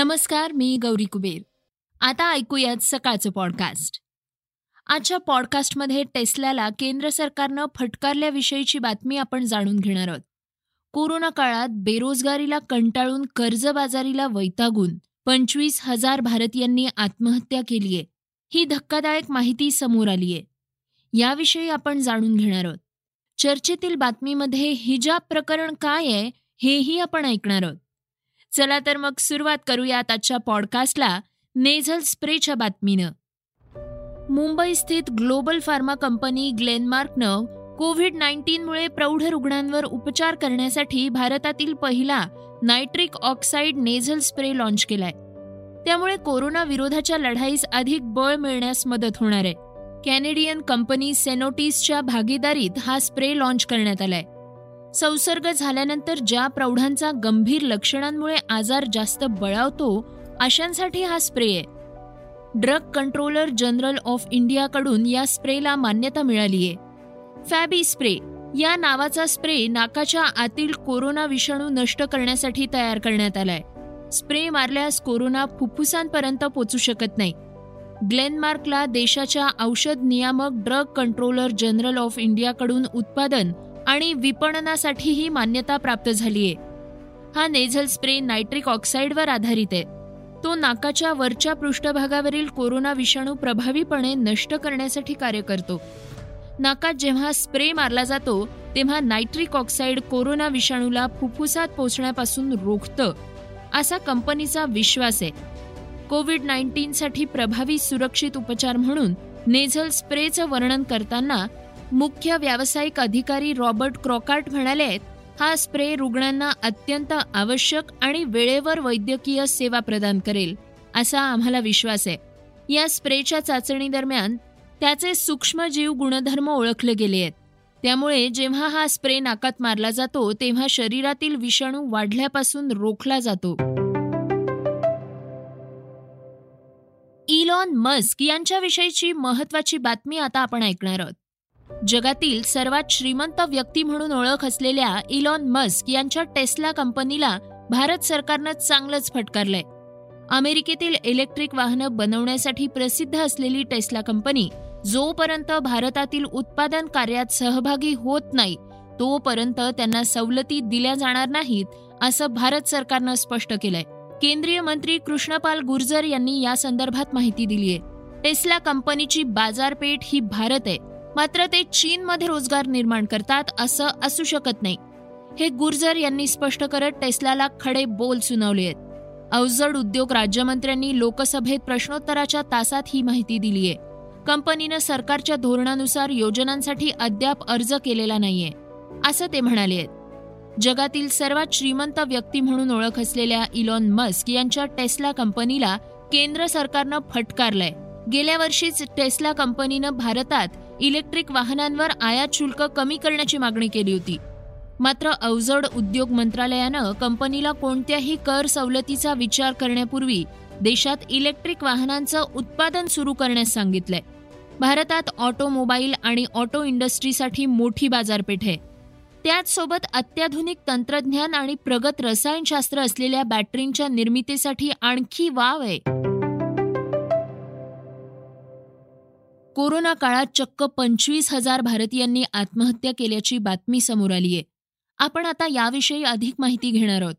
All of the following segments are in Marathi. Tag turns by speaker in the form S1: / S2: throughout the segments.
S1: नमस्कार मी गौरी कुबेर. आता ऐकूयात सकाळचं पॉडकास्ट आजच्या पॉडकास्टमध्ये टेस्लाला केंद्र सरकारनं फटकारल्याविषयीची बातमी आपण जाणून घेणार आहोत. कोरोना काळात बेरोजगारीला कंटाळून कर्जबाजारीला वैतागून पंचवीस हजार भारतीयांनी आत्महत्या केलीये ही धक्कादायक माहिती समोर आलीये. याविषयी आपण जाणून घेणार आहोत. चर्चेतील बातमीमध्ये हिजाब प्रकरण काय आहे हेही आपण ऐकणार आहोत. चला तर मग सुरुवात करूयात आजच्या पॉडकास्टला नेझल स्प्रेच्या बातमीनं. मुंबई स्थित ग्लोबल फार्मा कंपनी ग्लेनमार्कनं कोविड नाईन्टीनमुळे प्रौढ रुग्णांवर उपचार करण्यासाठी भारतातील पहिला nitric oxide nasal spray launch केलाय. त्यामुळे कोरोना विरोधाच्या लढाईस अधिक बळ मिळण्यास मदत होणार आहे. कॅनेडियन कंपनी सेनोटिसच्या भागीदारीत हा स्प्रे लॉन्च करण्यात आलाय. संसर्ग झाल्यानंतर ज्या प्रौढांचा गंभीर लक्षणांमुळे आजार जास्त बळावतो अशांसाठी हा स्प्रे आहे. ड्रग कंट्रोलर जनरल ऑफ इंडियाकडून या स्प्रेला मान्यता मिळाली आहे. फॅबी स्प्रे या नावाचा स्प्रे नाकाच्या आतील कोरोना विषाणू नष्ट करण्यासाठी तयार करण्यात आलाय. स्प्रे मारल्यास कोरोना फुफ्फुसांपर्यंत पोचू शकत नाही. ग्लेनमार्कला देशाच्या औषध नियामक ड्रग कंट्रोलर जनरल ऑफ इंडियाकडून उत्पादन आणि विपणनासाठीही मान्यता प्राप्त झालीय. हा नेझल स्प्रे नायट्रिक ऑक्साईडवर आधारित आहे. तो नाकाच्या वरच्या पृष्ठभागावरील कोरोना विषाणू प्रभावीपणे नष्ट करण्यासाठी कार्य करतो. नाकात जेव्हा स्प्रे मारला जातो तेव्हा नायट्रिक ऑक्साईड कोरोना विषाणूला फुफ्फुसात पोचण्यापासून रोखतं असा कंपनीचा विश्वास आहे. कोविड नाईन्टीनसाठी प्रभावी सुरक्षित उपचार म्हणून नेझल स्प्रेचं वर्णन करताना मुख्य व्यावसायिक अधिकारी रॉबर्ट क्रॉकार्ट म्हणाले आहेत हा स्प्रे रुग्णांना अत्यंत आवश्यक आणि वेळेवर वैद्यकीय सेवा प्रदान करेल असा आम्हाला विश्वास आहे. या स्प्रेच्या चाचणी दरम्यान त्याचे सूक्ष्मजीव गुणधर्म ओळखले गेले आहेत. त्यामुळे जेव्हा हा स्प्रे नाकात मारला जातो तेव्हा शरीरातील विषाणू वाढल्यापासून रोखला जातो. इलॉन मस्क यांच्याविषयीची महत्वाची बातमी आता आपण ऐकणार आहोत. जगातील सर्वात श्रीमंत व्यक्ती म्हणून ओळख असलेल्या इलॉन मस्क यांच्या टेस्ला कंपनीला भारत सरकारनं चांगलंच फटकारलंय. अमेरिकेतील इलेक्ट्रिक वाहनं बनवण्यासाठी प्रसिद्ध असलेली टेस्ला कंपनी जोपर्यंत भारतातील उत्पादन कार्यात सहभागी होत नाही तोपर्यंत त्यांना सवलती दिल्या जाणार नाहीत असं भारत सरकारनं स्पष्ट केलंय. केंद्रीय मंत्री कृष्णपाल गुर्जर यांनी या संदर्भात माहिती दिलीय. टेस्ला कंपनीची बाजारपेठ ही भारत आहे. मात्र ते चीनमध्ये रोजगार निर्माण करतात असं असू शकत नाही. हे गुर्जर यांनी स्पष्ट करत टेस्लाला खडे बोल सुनावले आहेत. अवजड उद्योग राज्यमंत्र्यांनी लोकसभेत प्रश्नोत्तराच्या तासात ही माहिती दिली आहे. कंपनीनं सरकारच्या धोरणानुसार योजनांसाठी अद्याप अर्ज केलेला नाहीये असं ते म्हणाले आहेत. जगातील सर्वात श्रीमंत व्यक्ती म्हणून ओळख असलेल्या इलॉन मस्क यांच्या टेस्ला कंपनीला केंद्र सरकारनं फटकारलंय. गेल्या वर्षीच टेस्ला कंपनीनं भारतात इलेक्ट्रिक वाहनांवर आयात शुल्क कमी करण्याची मागणी केली होती. मात्र अवजड उद्योग मंत्रालयानं कंपनीला कोणत्याही कर सवलतीचा विचार करण्यापूर्वी देशात इलेक्ट्रिक वाहनांचं उत्पादन सुरू करण्यास सांगितलंय. भारतात ऑटोमोबाईल आणि ऑटो इंडस्ट्रीसाठी मोठी बाजारपेठ आहे. त्याचसोबत अत्याधुनिक तंत्रज्ञान आणि प्रगत रसायनशास्त्र असलेल्या बॅटरींच्या निर्मितीसाठी आणखी वाव आहे. कोरोना काळात चक्क पंचवीस हजार भारतीयांनी आत्महत्या केल्याची बातमी समोर आली आहे आपण आता याविषयी अधिक माहिती घेणार आहोत.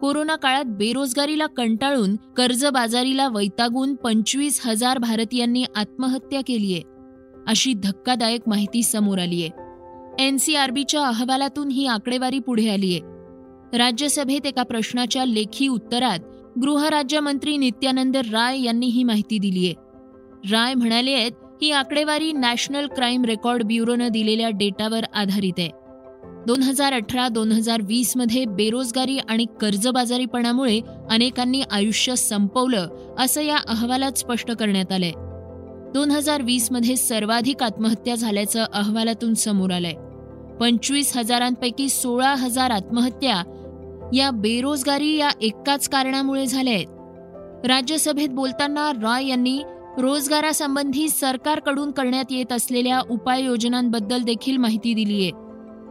S1: कोरोना काळात बेरोजगारीला कंटाळून कर्जबाजारीला वैतागून पंचवीस हजार भारतीयांनी आत्महत्या केलीय अशी धक्कादायक माहिती समोर आलीय. एनसीआरबीच्या अहवालातून ही आकडेवारी पुढे आलीय. राज्यसभेत एका प्रश्नाच्या लेखी उत्तरात गृहराज्यमंत्री नित्यानंद राय यांनी ही माहिती दिलीय. राय म्हणाले आहेत ही आकडेवारी नॅशनल क्राईम रेकॉर्ड ब्युरोनं दिलेल्या डेटावर आधारित आहे. दोन हजार अठरा दोन हजार वीसमध्ये बेरोजगारी आणि कर्जबाजारीपणामुळे अनेकांनी आयुष्य संपवलं असं या अहवालात स्पष्ट करण्यात आलंय. दोन हजार वीसमध्ये सर्वाधिक आत्महत्या झाल्याचं अहवालातून समोर आलंय. पंचवीस हजारांपैकी सोळा हजार आत्महत्या या बेरोजगारी या एकाच कारणामुळे झाल्या आहेत. राज्यसभेत बोलताना रॉय यांनी रोजगारासंबंधी सरकारकडून करण्यात येत असलेल्या उपाययोजनांबद्दल देखील माहिती दिलीय.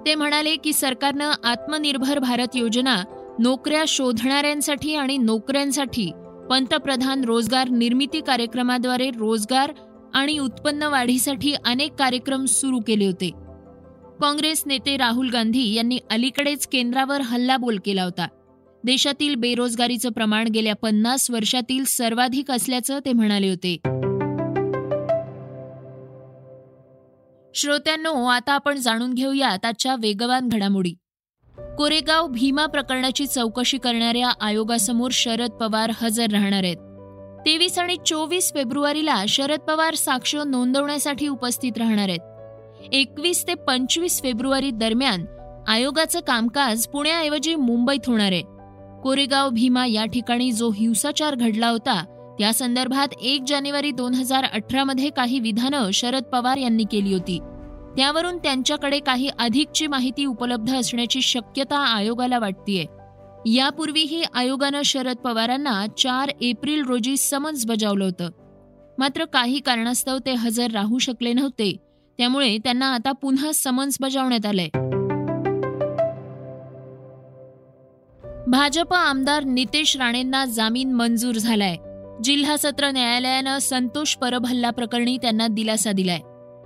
S1: ते म्हणाले की सरकारनं आत्मनिर्भर भारत योजना नोकऱ्या शोधणाऱ्यांसाठी आणि नोकऱ्यांसाठी पंतप्रधान रोजगार निर्मिती कार्यक्रमाद्वारे रोजगार आणि उत्पन्न वाढीसाठी अनेक कार्यक्रम सुरू केले होते. काँग्रेस नेते राहुल गांधी यांनी अलीकडेच केंद्रावर हल्लाबोल केला होता. देशातील बेरोजगारीचं प्रमाण गेल्या पन्नास वर्षातील सर्वाधिक असल्याचं ते म्हणाले होते. श्रोत्यांनो आता आपण जाणून घेऊयात आजच्या वेगवान घडामोडी. कोरेगाव भीमा प्रकरणाची चौकशी करणाऱ्या आयोगासमोर शरद पवार हजर राहणार आहेत. तेवीस आणि चोवीस फेब्रुवारीला शरद पवार साक्ष नोंदवण्यासाठी उपस्थित राहणार आहेत. एकवीस ते पंचवीस फेब्रुवारी दरम्यान आयोगाचं कामकाज पुण्याऐवजी मुंबईत होणार आहे. कोरेगाव भीमा या ठिकाणी जो हिंसाचार घडला होता त्या संदर्भात एक जानेवारी दोन हजार अठरामध्ये काही विधानं शरद पवार यांनी केली होती. त्यावरून त्यांच्याकडे काही अधिकची माहिती उपलब्ध असण्याची शक्यता आयोगाला वाटतीये. यापूर्वीही आयोगानं शरद पवारांना चार एप्रिल रोजी समन्स बजावलं होतं. मात्र काही कारणास्तव ते हजर राहू शकले नव्हते. त्यामुळे त्यांना आता पुन्हा समन्स बजावण्यात आलंय. भाजप आमदार नितेश राणेंना जामीन मंजूर झालाय. जिल्हा सत्र न्यायालयानं संतोष परब प्रकरणी त्यांना दिलासा दिलाय.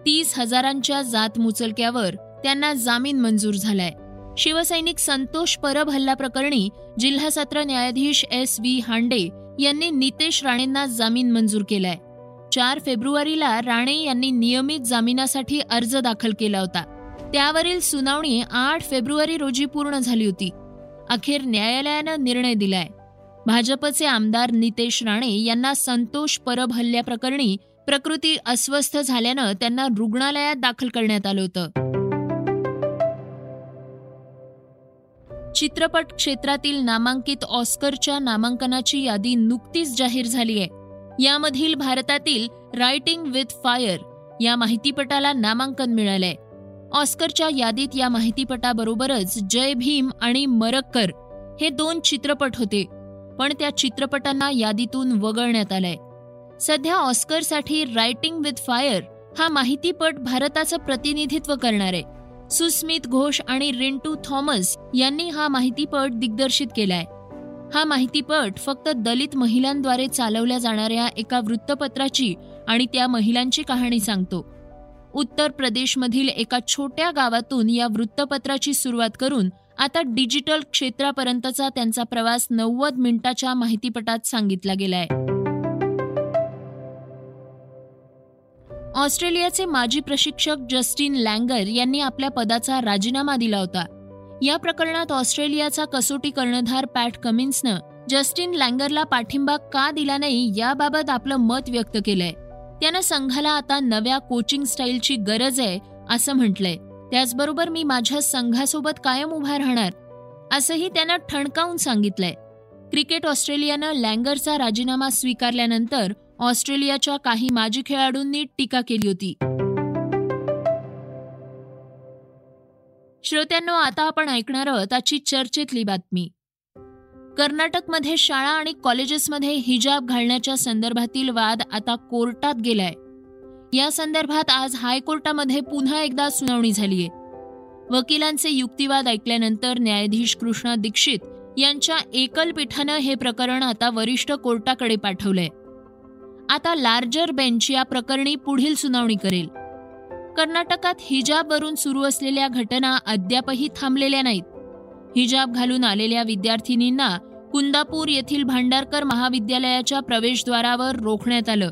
S1: तीस हजारांच्या जात मुचलक्यावर त्यांना जामीन मंजूर झालाय. शिवसैनिक संतोष परब हल्ला प्रकरणी जिल्हा सत्र न्यायाधीश एस व्ही हांडे यांनी नितेश राणेंना जामीन मंजूर केलाय. चार फेब्रुवारीला राणे यांनी नियमित जामिनासाठी अर्ज दाखल केला होता. त्यावरील सुनावणी आठ फेब्रुवारी रोजी पूर्ण झाली होती. अखेर न्यायालयानं निर्णय दिलाय. भाजपचे आमदार नितेश राणे यांना संतोष परब हल्ल्याप्रकरणी प्रकृती अस्वस्थ झाल्यानं त्यांना रुग्णालयात दाखल करण्यात आलं होतं. चित्रपट क्षेत्रातील नामांकित ऑस्करच्या नामांकनाची यादी नुकतीच जाहीर झाली आहे. यामधील भारतातील रायटिंग विथ फायर या माहितीपटाला नामांकन मिळालंय. ऑस्करच्या यादीत या माहितीपटाबरोबरच जय भीम आणि मरक्कर हे दोन चित्रपट होते. पण त्या चित्रपटांना यादीतून वगळण्यात आलंय. सध्या ऑस्करसाठी रायटिंग विथ फायर हा माहितीपट भारताचं प्रतिनिधित्व करणार आहे सुस्मित घोष आणि रिंटू थॉमस यांनी हा माहितीपट दिग्दर्शित केलाय. हा माहितीपट फक्त दलित महिलांद्वारे चालवल्या जाणाऱ्या एका वृत्तपत्राची आणि त्या महिलांची कहाणी सांगतो. उत्तर प्रदेशमधील एका छोट्या गावातून या वृत्तपत्राची सुरुवात करून आता डिजिटल क्षेत्रापर्यंतचा त्यांचा प्रवास नव्वद मिनिटाच्या माहितीपटात सांगितला गेलाय. ऑस्ट्रेलियाचे माजी प्रशिक्षक जस्टिन लँगर यांनी आपल्या पदाचा राजीनामा दिला होता. या प्रकरणात ऑस्ट्रेलियाचा कसोटी कर्णधार पॅट कमिन्सनं जस्टिन लँगरला पाठिंबा का दिला नाही याबाबत आपलं मत व्यक्त केलंय. त्यानं संघाला आता नव्या कोचिंग स्टाईलची गरज आहे असं म्हटलंय. त्याचबरोबर मी माझ्या संघासोबत कायम उभा राहणार असंही त्यानं ठणकावून सांगितलंय. क्रिकेट ऑस्ट्रेलियानं लँगरचा राजीनामा स्वीकारल्यानंतर ऑस्ट्रेलियाच्या काही माजी खेळाडूंनी टीका केली होती. श्रोत्यांनो आता आपण ऐकणार आहोत आजची चर्चेतली बातमी. कर्नाटकमध्ये शाळा आणि कॉलेजेसमध्ये हिजाब घालण्याच्या संदर्भातील वाद आता कोर्टात गेलाय. या संदर्भात आज हायकोर्टामध्ये पुन्हा एकदा सुनावणी झालीय. वकिलांचे युक्तिवाद ऐकल्यानंतर न्यायाधीश कृष्णा दीक्षित यांच्या एकलपीठानं हे प्रकरण आता वरिष्ठ कोर्टाकडे पाठवलंय. आता लार्जर बेंच या प्रकरणी पुढील सुनावणी करेल. कर्नाटकात हिजाबवरून सुरू असलेल्या घटना अद्यापही थांबलेल्या नाहीत. हिजाब घालून आलेल्या विद्यार्थिनींना कुंदापूर येथील भांडारकर महाविद्यालयाच्या प्रवेशद्वारावर रोखण्यात आलं.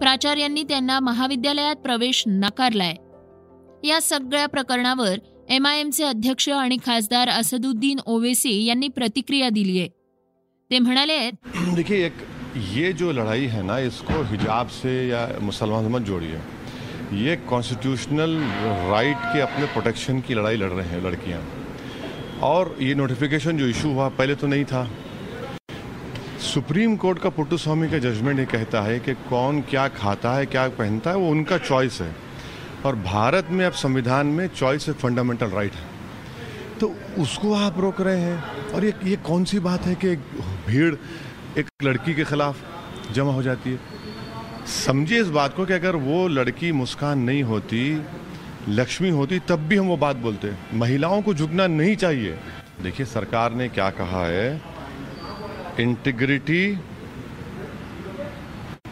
S1: प्राचार्यांनी त्यांना महाविद्यालयात प्रवेश नाकारलाय. या सगळ्या प्रकरणावर एम आय एमचे अध्यक्ष आणि खासदार असदुद्दीन ओवेसी यांनी प्रतिक्रिया दिली आहे. ते म्हणाले
S2: देखिए एक ये जो लड़ाई है ना इसको हिजाब से या मुसलमान मत जोड़िए। ये कॉन्स्टिट्यूशनल राइट के अपने प्रोटेक्शन की लड़ाई लड़ रहे हैं लड़कियां। और ये नोटिफिकेशन जो इशू हुआ, पहले तो नहीं था। सुप्रीम कोर्ट का पुट्टू स्वामी का जजमेंट ये कहता है कि कौन क्या खाता है, क्या पहनता है, वो उनका चॉइस है। और भारत में अब संविधान में चॉइस ए फंडामेंटल राइट है। तो उसको आप रोक रहे हैं। और ये ये कौन सी बात है कि भीड़ एक लड़की के खिलाफ जमा हो जाती है? समझिए इस बात को कि अगर वो लड़की मुस्कान नहीं होती लक्ष्मी होती तब भी हम वो बात बोलते महिलाओं को झुकना नहीं चाहिए। देखिए सरकार ने क्या कहा है? इंटीग्रिटी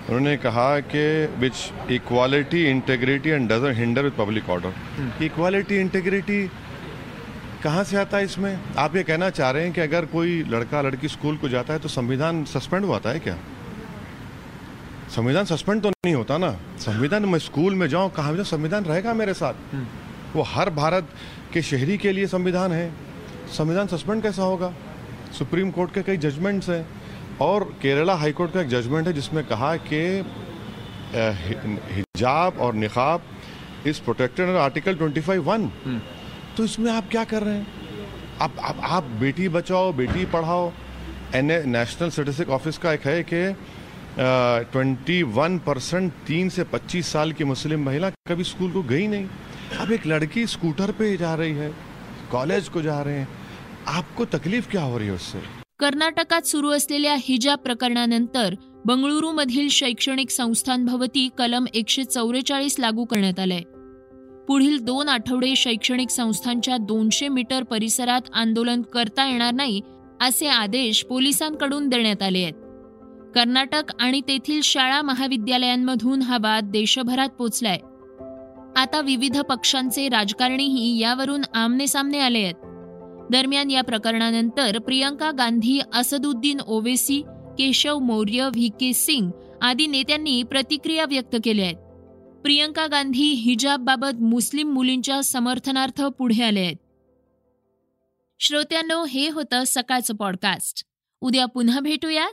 S2: उन्होंने कहा कि which equality integrity and doesn't hinder with public order equality integrity कहाँ से आता है इसमें? आप ये कहना चाह रहे हैं कि अगर कोई लड़का लड़की स्कूल को जाता है तो संविधान सस्पेंड हुआ है क्या? संविधान सस्पेंड तो नहीं होता ना। संविधान मैं स्कूल में जाऊँ कहाँ भी संविधान रहेगा मेरे साथ। वो हर भारत के शहरी के लिए संविधान है। संविधान सस्पेंड कैसा होगा? सुप्रीम कोर्ट के कई जजमेंट्स हैं और केरला हाई कोर्ट का एक जजमेंट है जिसमें कहा कि हिजाब और निकाब इस प्रोटेक्टेड आर्टिकल 25 वन तो इसमें आप क्या कर रहे हैं? आप आप, आप Beti Bachao Beti Padhao. NA national statistic office का एक है कि ट्वेंटी वन परसेंट तीन से पच्चीस साल की मुस्लिम महिला कभी स्कूल को गई नहीं। अब एक लड़की स्कूटर पे जा रही है कॉलेज को जा रहे हैं। आपको तकलीफ क्या हो रही है उससे?
S1: कर्नाटकात सुरू असलेल्या हिजाब प्रकरणानंतर बंगळुरूमधील शैक्षणिक संस्थांभवती कलम एकशे चौवेचाळीस लागू करण्यात आलंय. पुढील दोन आठवडे शैक्षणिक संस्थांच्या दोनशे मीटर परिसरात आंदोलन करता येणार नाही असे आदेश पोलिसांकडून देण्यात आले आहेत. कर्नाटक आणि तेथील शाळा महाविद्यालयांमधून हा वाद देशभरात पोचलाय. आता विविध पक्षांचे राजकारणीही यावरून आमने सामने आले आहेत. दरम्यान या प्रकरणानंतर प्रियंका गांधी असदुद्दीन ओवेसी केशव मौर्य व्ही के सिंग आदी नेत्यांनी प्रतिक्रिया व्यक्त केल्या आहेत. प्रियंका गांधी हिजाबबाबत मुस्लिम मुलींच्या समर्थनार्थ पुढे आले आहेत. श्रोत्यांनो हे होतं सकाळचं पॉडकास्ट उद्या पुन्हा भेटूयात.